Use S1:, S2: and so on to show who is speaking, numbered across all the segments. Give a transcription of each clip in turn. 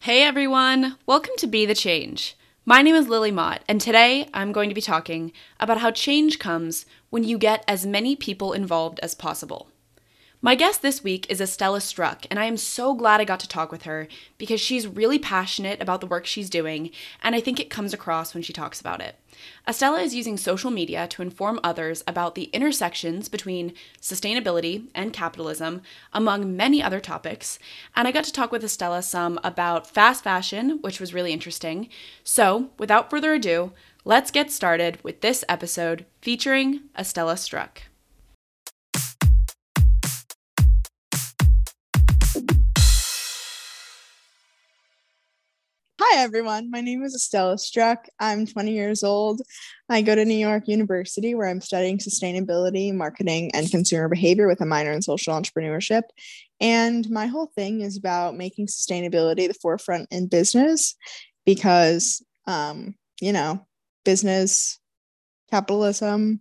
S1: Hey everyone, welcome to Be the Change. My name is Lily Mott, and today I'm going to be talking about how change comes when you get as many people involved as possible. My guest this week is Estella Struck, and I am so glad I got to talk with her because she's really passionate about the work she's doing, and I think it comes across when she talks about it. Estella is using social media to inform others about the intersections between sustainability and capitalism, among many other topics, and I got to talk with Estella some about fast fashion, which was really interesting. So, without further ado, let's get started with this episode featuring Estella Struck.
S2: Hi, everyone. My name is Estella Struck. I'm 20 years old. I go to New York University where I'm studying sustainability, marketing, and consumer behavior with a minor in social entrepreneurship. And my whole thing is about making sustainability the forefront in business because, um, you know, business, capitalism,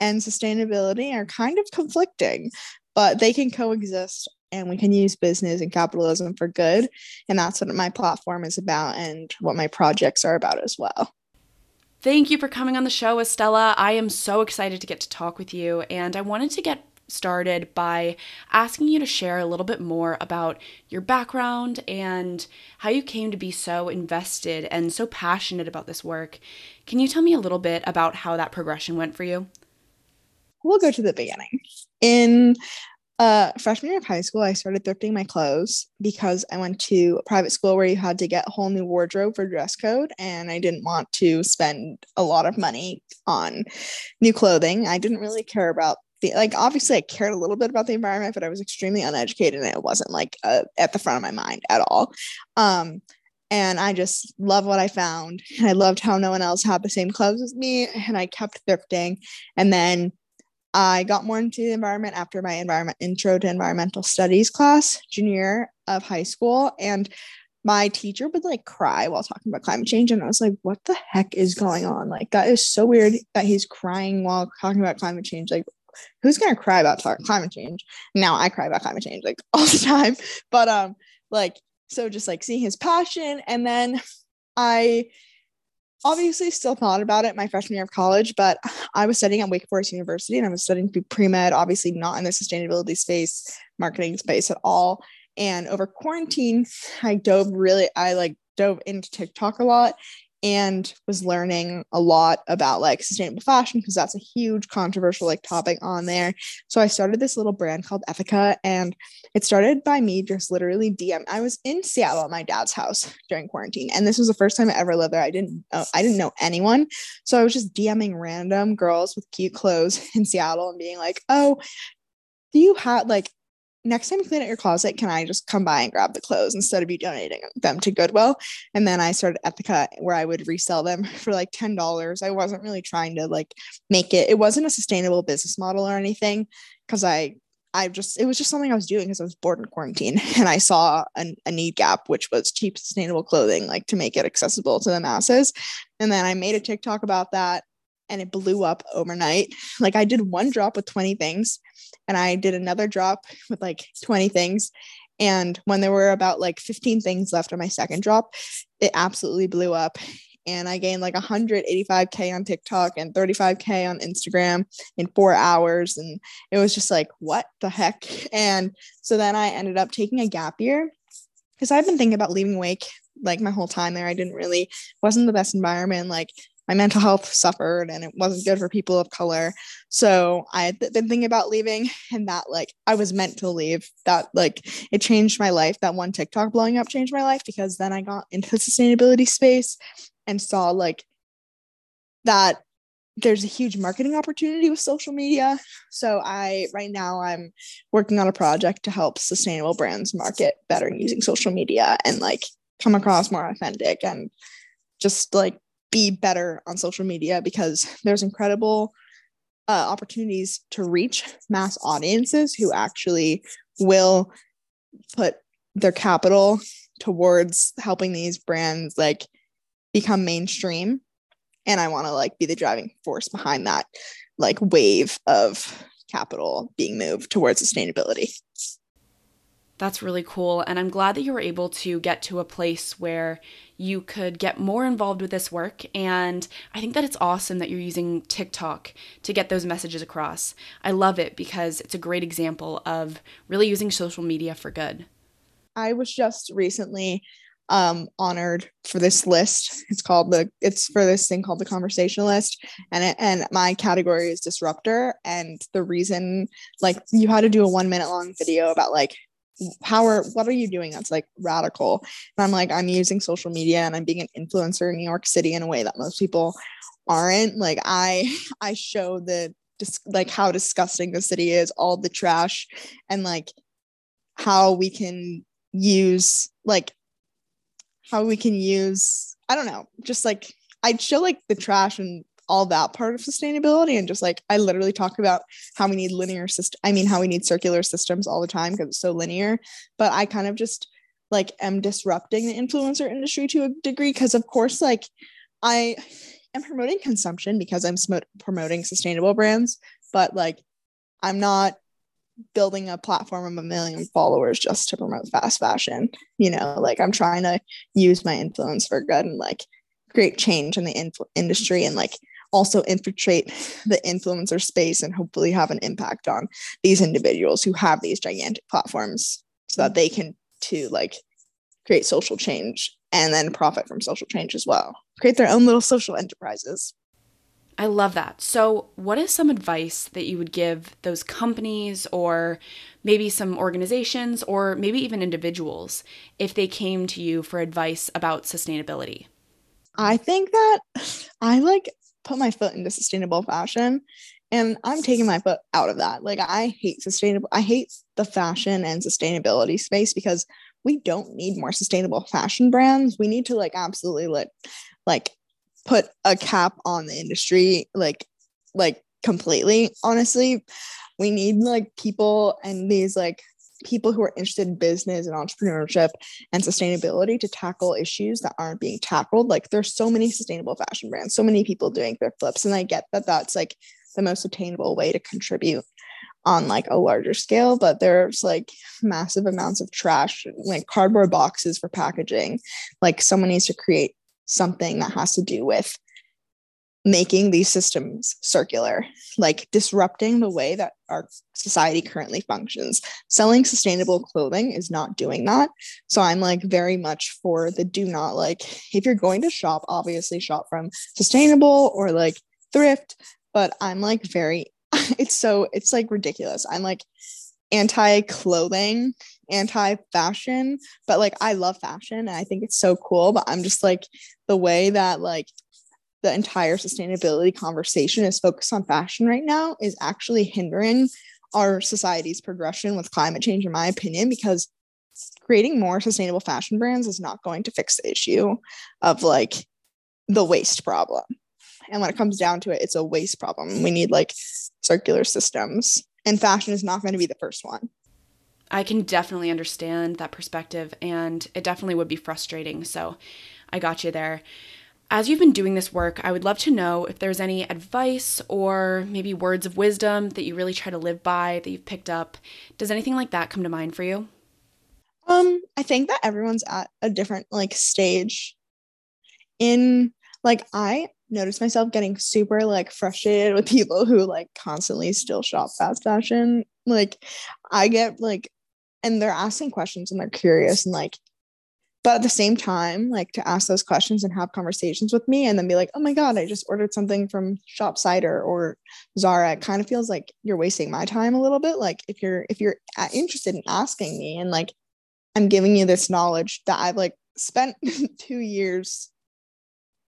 S2: and sustainability are kind of conflicting, but they can coexist and we can use business and capitalism for good. And that's what my platform is about and what my projects are about as well.
S1: Thank you for coming on the show, Estella. I am so excited to get to talk with you, and I wanted to get started by asking you to share a little bit more about your background and how you came to be so invested and so passionate about this work. Can you tell me a little bit about how that progression went for you?
S2: We'll go to the beginning. In uh, freshman year of high school, I started thrifting my clothes because I went to a private school where you had to get a whole new wardrobe for dress code, and I didn't want to spend a lot of money on new clothing. I didn't really care about the like. Obviously, I cared a little bit about the environment, but I was extremely uneducated, and it wasn't like uh, at the front of my mind at all. Um, and I just love what I found. And I loved how no one else had the same clothes as me, and I kept thrifting. And then I got more into the environment after my environment intro to environmental studies class, junior of high school. And my teacher would like cry while talking about climate change. And I was like, what the heck is going on? Like, that is so weird that he's crying while talking about climate change. Like, who's gonna cry about climate change? Now I cry about climate change like all the time. But um, like, so just like seeing his passion, and then I obviously still thought about it my freshman year of college, but I was studying at Wake Forest University and I was studying to be pre med, obviously not in the sustainability space, marketing space at all. And over quarantine, I dove really, I like dove into TikTok a lot and was learning a lot about like sustainable fashion because that's a huge controversial like topic on there. So I started this little brand called Ethica and it started by me just literally DM. I was in Seattle at my dad's house during quarantine and this was the first time I ever lived there. I didn't uh, I didn't know anyone. So I was just DMing random girls with cute clothes in Seattle and being like, "Oh, do you have like next time you clean out your closet, can I just come by and grab the clothes instead of you donating them to Goodwill? And then I started Ethica where I would resell them for like $10. I wasn't really trying to like make it, it wasn't a sustainable business model or anything because I, I just, it was just something I was doing because I was bored in quarantine and I saw a, a need gap, which was cheap, sustainable clothing, like to make it accessible to the masses. And then I made a TikTok about that and it blew up overnight. Like I did one drop with 20 things and I did another drop with like 20 things. And when there were about like 15 things left on my second drop, it absolutely blew up. And I gained like 185K on TikTok and 35K on Instagram in four hours. And it was just like, what the heck? And so then I ended up taking a gap year because I've been thinking about leaving Wake like my whole time there. I didn't really, wasn't the best environment. Like my mental health suffered and it wasn't good for people of color. So I had been thinking about leaving and that like I was meant to leave. That like it changed my life. That one TikTok blowing up changed my life because then I got into the sustainability space and saw like that there's a huge marketing opportunity with social media. So I right now I'm working on a project to help sustainable brands market better using social media and like come across more authentic and just like be better on social media because there's incredible uh, opportunities to reach mass audiences who actually will put their capital towards helping these brands like become mainstream. And i want to like be the driving force behind that like wave of capital being moved towards sustainability
S1: That's really cool. And I'm glad that you were able to get to a place where you could get more involved with this work. And I think that it's awesome that you're using TikTok to get those messages across. I love it because it's a great example of really using social media for good.
S2: I was just recently um honored for this list. It's called the it's for this thing called the conversationalist and it, and my category is disruptor and the reason like you had to do a 1 minute long video about like how are what are you doing that's like radical? And i'm like i'm using social media and i'm being an influencer in new york city in a way that most people aren't. Like i i show the just like how disgusting the city is all the trash and like how we can use like how we can use i don't know just like i'd show like the trash and all that part of sustainability and just like i literally talk about how we need linear system i mean how we need circular systems all the time because it's so linear but i kind of just like am disrupting the influencer industry to a degree because of course like i am promoting consumption because i'm sm- promoting sustainable brands but like i'm not building a platform of a million followers just to promote fast fashion you know? Like i'm trying to use my influence for good and like create change in the industry and like also infiltrate the influencer space and hopefully have an impact on these individuals who have these gigantic platforms so that they can to like create social change and then profit from social change as well create their own little social enterprises
S1: I love that. So, what is some advice that you would give those companies or maybe some organizations or maybe even individuals if they came to you for advice about sustainability?
S2: I think that I like put my foot into sustainable fashion and I'm taking my foot out of that. Like I hate sustainable I hate the fashion and sustainability space because we don't need more sustainable fashion brands. We need to like absolutely like like put a cap on the industry like like completely honestly. We need like people and these like people who are interested in business and entrepreneurship and sustainability to tackle issues that aren't being tackled. Like there's so many sustainable fashion brands, so many people doing thrift flips, and I get that that's like the most attainable way to contribute on like a larger scale but there's like massive amounts of trash like cardboard boxes for packaging like someone needs to create something that has to do with making these systems circular, like disrupting the way that our society currently functions. Selling sustainable clothing is not doing that. So I'm like very much for the do not like, if you're going to shop, obviously shop from sustainable or like thrift, but I'm like very, it's so, it's like ridiculous. I'm like anti clothing, anti fashion, but like I love fashion and I think it's so cool. But I'm just like the way that like the entire sustainability conversation is focused on fashion right now is actually hindering our society's progression with climate change, in my opinion, because creating more sustainable fashion brands is not going to fix the issue of like the waste problem. And when it comes down to it, it's a waste problem. We need like circular systems, and fashion is not going to be the first one.
S1: I can definitely understand that perspective, and it definitely would be frustrating. So I got you there. As you've been doing this work, I would love to know if there's any advice or maybe words of wisdom that you really try to live by that you've picked up. Does anything like that come to mind for you?
S2: Um, I think that everyone's at a different like stage in like I notice myself getting super like frustrated with people who like constantly still shop fast fashion. Like I get like and they're asking questions and they're curious and like but at the same time like to ask those questions and have conversations with me and then be like oh my god i just ordered something from shop cider or zara it kind of feels like you're wasting my time a little bit. Like if you're if you're interested in asking me and like i'm giving you this knowledge that i've like spent two years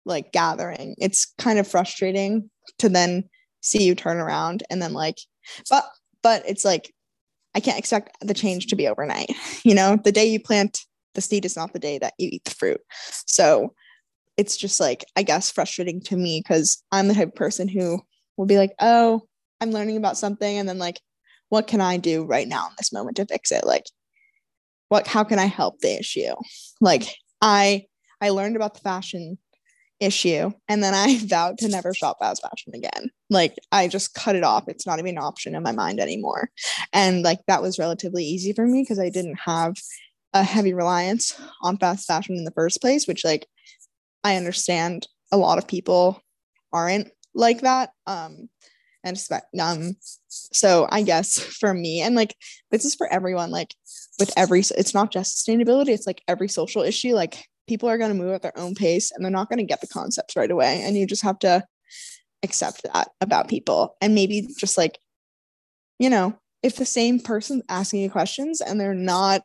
S2: like gathering it's kind of frustrating to then see you turn around and then like but but it's like i can't expect the change to be overnight you know? The day you plant the seed is not the day that you eat the fruit. So it's just like, I guess, frustrating to me because I'm the type of person who will be like, oh, I'm learning about something. And then, like, what can I do right now in this moment to fix it? Like, what how can I help the issue? Like I I learned about the fashion issue and then I vowed to never shop fast fashion again. Like I just cut it off. It's not even an option in my mind anymore. And like that was relatively easy for me because I didn't have a heavy reliance on fast fashion in the first place, which like I understand a lot of people aren't like that. Um and um so I guess for me and like this is for everyone, like with every it's not just sustainability, it's like every social issue, like people are going to move at their own pace and they're not going to get the concepts right away and you just have to accept that about people and maybe just like you know if the same person's asking you questions and they're not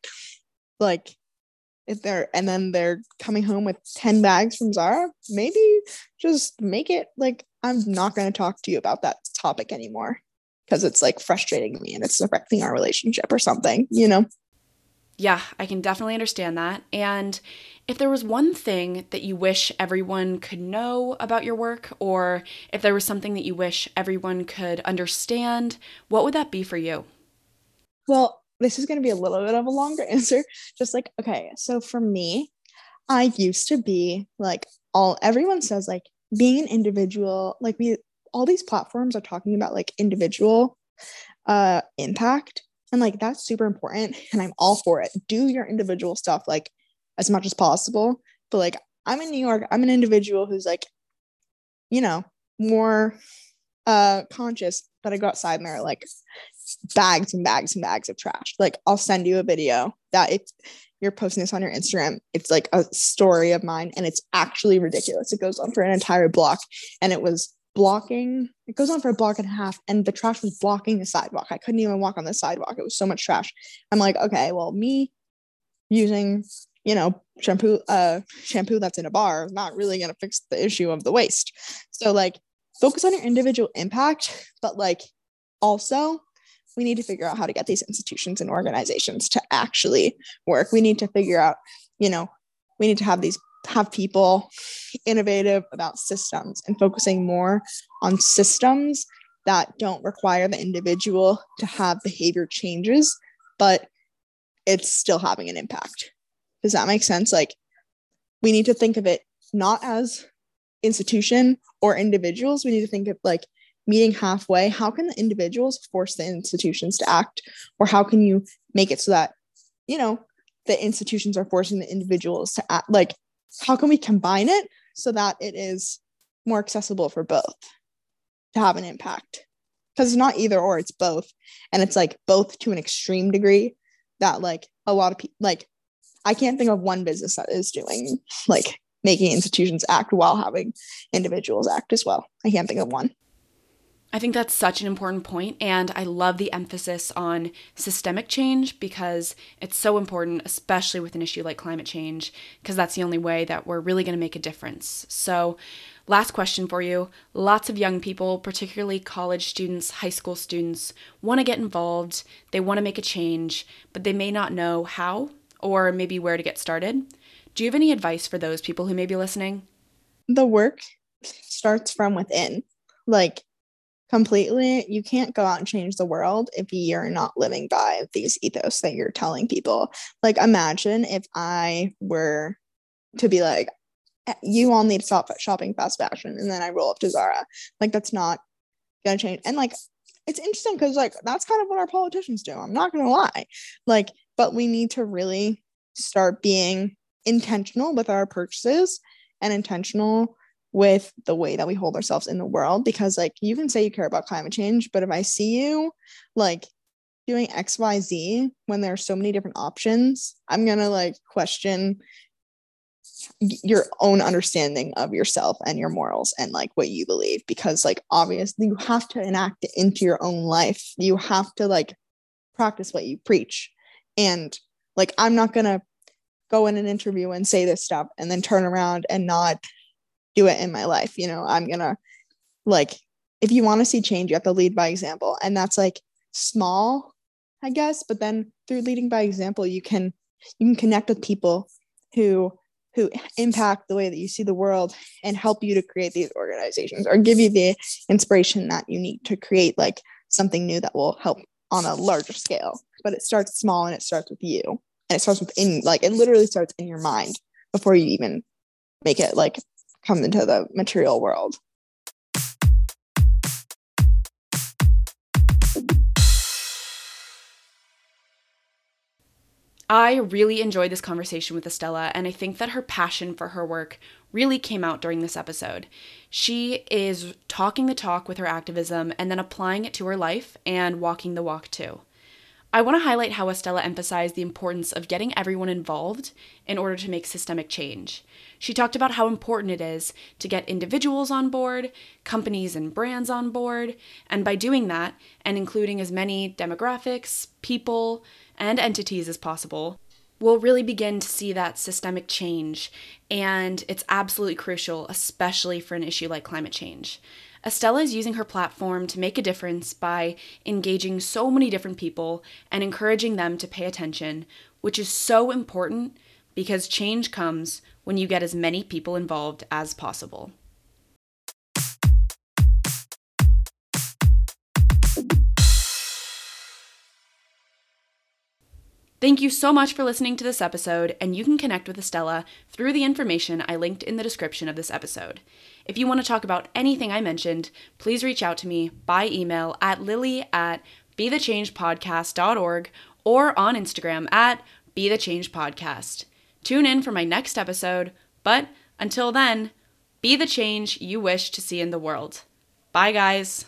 S2: like if they're and then they're coming home with 10 bags from Zara, maybe just make it like I'm not going to talk to you about that topic anymore because it's like frustrating me and it's affecting our relationship or something, you know?
S1: Yeah, I can definitely understand that. And if there was one thing that you wish everyone could know about your work, or if there was something that you wish everyone could understand, what would that be for you?
S2: Well, this is going to be a little bit of a longer answer. Just like, okay, so for me, I used to be like all everyone says like being an individual, like we all these platforms are talking about like individual uh impact and like that's super important and I'm all for it. Do your individual stuff like as much as possible. But like I'm in New York, I'm an individual who's like, you know, more uh conscious that I go outside and there are like bags and bags and bags of trash. Like I'll send you a video that if you're posting this on your Instagram, it's like a story of mine and it's actually ridiculous. It goes on for an entire block and it was blocking it goes on for a block and a half and the trash was blocking the sidewalk. I couldn't even walk on the sidewalk. It was so much trash. I'm like, okay, well, me using you know shampoo uh shampoo that's in a bar is not really to fix the issue of the waste so like focus on your individual impact but like also we need to figure out how to get these institutions and organizations to actually work we need to figure out you know we need to have these have people innovative about systems and focusing more on systems that don't require the individual to have behavior changes but it's still having an impact does that make sense? Like, we need to think of it not as institution or individuals. We need to think of like meeting halfway. How can the individuals force the institutions to act? Or how can you make it so that, you know, the institutions are forcing the individuals to act? Like, how can we combine it so that it is more accessible for both to have an impact? Because it's not either or, it's both. And it's like both to an extreme degree that, like, a lot of people, like, I can't think of one business that is doing like making institutions act while having individuals act as well. I can't think of one.
S1: I think that's such an important point, and I love the emphasis on systemic change because it's so important, especially with an issue like climate change, because that's the only way that we're really going to make a difference. So, last question for you lots of young people, particularly college students, high school students, want to get involved, they want to make a change, but they may not know how or maybe where to get started. Do you have any advice for those people who may be listening?
S2: The work starts from within. Like, completely, you can't go out and change the world if you're not living by these ethos that you're telling people. Like, imagine if I were to be like, eh, you all need to stop shopping fast fashion, and then I roll up to Zara. Like, that's not gonna change. And like, it's interesting because like that's kind of what our politicians do. I'm not gonna lie. Like, but we need to really start being intentional with our purchases and intentional with the way that we hold ourselves in the world because like you can say you care about climate change but if i see you like doing xyz when there are so many different options i'm going to like question your own understanding of yourself and your morals and like what you believe because like obviously you have to enact it into your own life. You have to like practice what you preach. And like i'm not going to go in an interview and say this stuff and then turn around and not do it in my life you know i'm to like if you want to see change you have to lead by example. And that's like small i guess but then through leading by example you can you can connect with people who who impact the way that you see the world and help you to create these organizations or give you the inspiration that you need to create like something new that will help on a larger scale. But it starts small and it starts with you. And it starts within like it literally starts in your mind before you even make it like come into the material world.
S1: I really enjoyed this conversation with Estella, and I think that her passion for her work really came out during this episode. She is talking the talk with her activism and then applying it to her life and walking the walk too. I want to highlight how Estella emphasized the importance of getting everyone involved in order to make systemic change. She talked about how important it is to get individuals on board, companies and brands on board, and by doing that, and including as many demographics, people, and entities as possible, we'll really begin to see that systemic change. And it's absolutely crucial, especially for an issue like climate change. Estella is using her platform to make a difference by engaging so many different people and encouraging them to pay attention, which is so important because change comes when you get as many people involved as possible. Thank you so much for listening to this episode, and you can connect with Estella through the information I linked in the description of this episode. If you want to talk about anything I mentioned, please reach out to me by email at lily at bethechangepodcast.org or on Instagram at bethechangepodcast. Tune in for my next episode, but until then, be the change you wish to see in the world. Bye, guys.